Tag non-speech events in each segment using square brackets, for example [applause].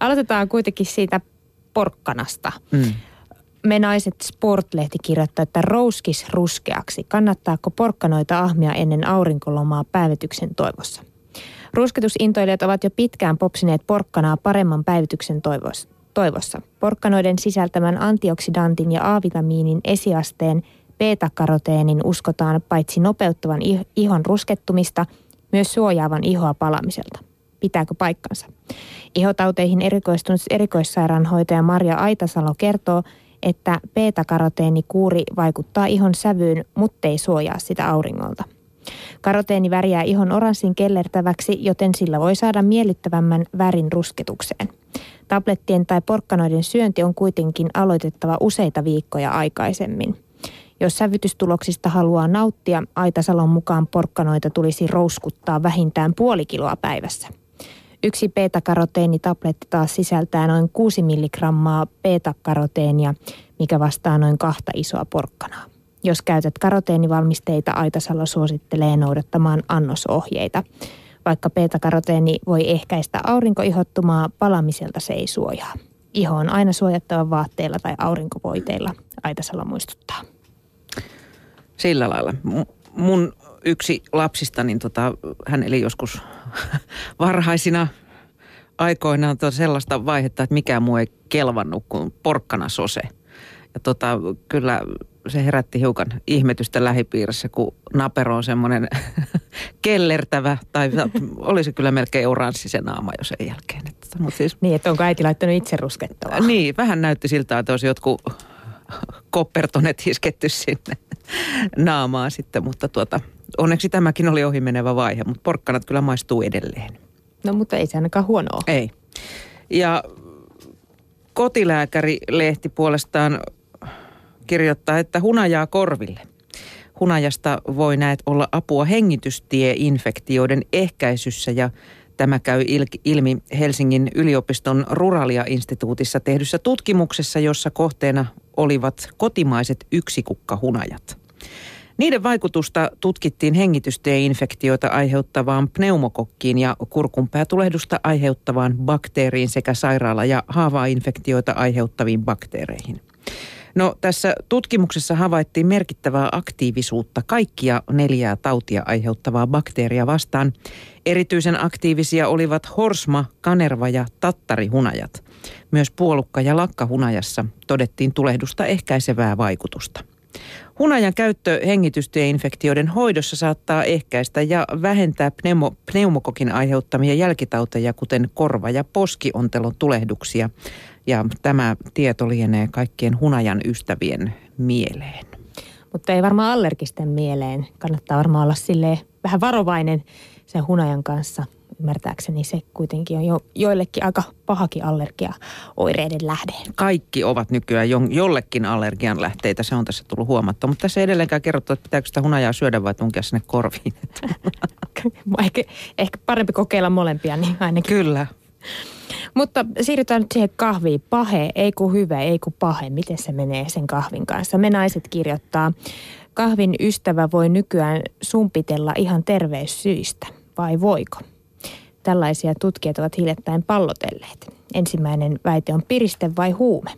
Aloitetaan kuitenkin siitä porkkanasta. Mm. Me naiset Sportlehti kirjoittaa, että rouskis ruskeaksi. Kannattaako porkkanoita ahmia ennen aurinkolomaa päivityksen toivossa? Rusketusintoilijat ovat jo pitkään popsineet porkkanaa paremman päivityksen toivossa. Porkkanoiden sisältämän antioksidantin ja A-vitamiinin esiasteen beta-karoteenin uskotaan paitsi nopeuttavan ihon ruskettumista, myös suojaavan ihoa palamiselta. Pitääkö paikkansa? Ihotauteihin erikoistunut erikoissairaanhoitaja Maria Aitasalo kertoo, että beta-karoteenikuuri vaikuttaa ihon sävyyn, muttei suojaa sitä auringolta. Karoteeni värjää ihon oranssin kellertäväksi, joten sillä voi saada miellyttävämmän värin rusketukseen. Tablettien tai porkkanoiden syönti on kuitenkin aloitettava useita viikkoja aikaisemmin. Jos sävytystuloksista haluaa nauttia, Aitasalon mukaan porkkanoita tulisi rouskuttaa vähintään puoli kiloa päivässä. Yksi beta-karoteenitabletti taas sisältää noin 6 milligrammaa beta-karoteenia, mikä vastaa noin kahta isoa porkkanaa. Jos käytät karoteenivalmisteita, Aitasalo suosittelee noudattamaan annosohjeita. Vaikka beta-karoteeni voi ehkäistä aurinkoihottumaa, palamiselta se ei suojaa. Iho on aina suojattava vaatteilla tai aurinkovoiteilla, Aitasalo muistuttaa. Sillä lailla. Mun yksi lapsista, niin tota, hän eli joskus [laughs] varhaisina aikoinaan sellaista vaihetta, että mikään muu ei kelvannut kuin porkkana sose. Ja tota, kyllä se herätti hiukan ihmetystä lähipiirissä, kun napero on semmoinen [laughs] kellertävä, tai olisi kyllä melkein oranssi se naama jo sen jälkeen. Että, mutta siis, niin, että onko äiti laittanut itse ruskettavaa? Niin, vähän näytti siltä, että olisi jotkut koppertonet isketty sinne naamaan sitten, mutta tuota, onneksi tämäkin oli ohimenevä vaihe, mutta porkkanat kyllä maistuu edelleen. No mutta ei se ainakaan huonoa. Ei. Ja kotilääkäri-lehti puolestaan kirjoittaa, että hunajaa korville. Hunajasta voi näet olla apua hengitystieinfektioiden ehkäisyssä ja Tämä käy ilmi Helsingin yliopiston Ruralia-instituutissa tehdyssä tutkimuksessa, jossa kohteena olivat kotimaiset yksikukkahunajat. Niiden vaikutusta tutkittiin hengitystieinfektioita aiheuttavaan pneumokokkiin ja kurkunpäätulehdusta aiheuttavaan bakteeriin sekä sairaala- ja haavainfektioita aiheuttaviin bakteereihin. No tässä tutkimuksessa havaittiin merkittävää aktiivisuutta kaikkia neljää tautia aiheuttavaa bakteeria vastaan. Erityisen aktiivisia olivat horsma, kanerva ja tattarihunajat. Myös puolukka- ja lakkahunajassa todettiin tulehdusta ehkäisevää vaikutusta. Hunajan käyttö hengitystieinfektioiden hoidossa saattaa ehkäistä ja vähentää pneumo, pneumokokin aiheuttamia jälkitauteja, kuten korva- ja poskiontelon tulehduksia. Ja tämä tieto lienee kaikkien hunajan ystävien mieleen. Mutta ei varmaan allergisten mieleen. Kannattaa varmaan olla vähän varovainen sen hunajan kanssa. Ymmärtääkseni se kuitenkin on jo, joillekin aika pahakin allergia oireiden lähde. Kaikki ovat nykyään jo, jollekin allergian lähteitä, se on tässä tullut huomattua. Mutta tässä ei edelleenkään kerrottu, että pitääkö sitä hunajaa syödä vai tunkea sinne korviin. [laughs] ehkä, ehkä parempi kokeilla molempia, niin ainakin. Kyllä. Mutta siirrytään nyt siihen kahviin. Pahe, ei kun hyvä, ei kun pahe. Miten se menee sen kahvin kanssa? Me naiset kirjoittaa, kahvin ystävä voi nykyään sumpitella ihan terveyssyistä. Vai voiko? Tällaisia tutkijat ovat hiljattain pallotelleet. Ensimmäinen väite on piriste vai huume.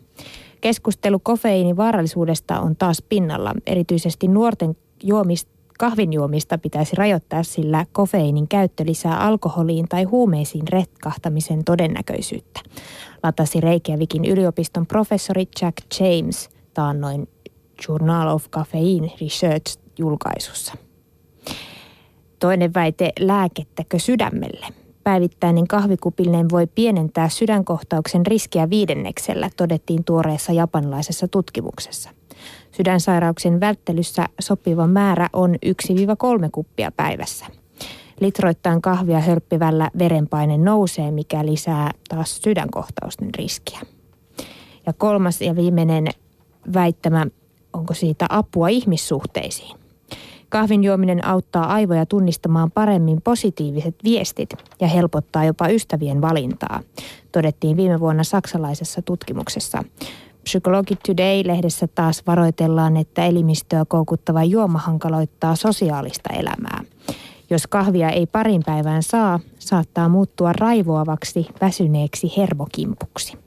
Keskustelu kofeiinin vaarallisuudesta on taas pinnalla. Erityisesti nuorten juomista Kahvinjuomista pitäisi rajoittaa, sillä kofeiinin käyttö lisää alkoholiin tai huumeisiin retkahtamisen todennäköisyyttä, latasi Reykjavikin yliopiston professori Jack James taannoin Journal of Caffeine Research julkaisussa. Toinen väite, lääkettäkö sydämelle? Päivittäinen kahvikupillinen voi pienentää sydänkohtauksen riskiä viidenneksellä, todettiin tuoreessa japanilaisessa tutkimuksessa – Sydänsairauksien välttelyssä sopiva määrä on 1-3 kuppia päivässä. Litroittain kahvia hörppivällä verenpaine nousee, mikä lisää taas sydänkohtausten riskiä. Ja kolmas ja viimeinen väittämä, onko siitä apua ihmissuhteisiin? Kahvin juominen auttaa aivoja tunnistamaan paremmin positiiviset viestit ja helpottaa jopa ystävien valintaa, todettiin viime vuonna saksalaisessa tutkimuksessa. Psychologi Today-lehdessä taas varoitellaan, että elimistöä koukuttava juoma hankaloittaa sosiaalista elämää. Jos kahvia ei parin päivään saa, saattaa muuttua raivoavaksi, väsyneeksi hermokimpuksi.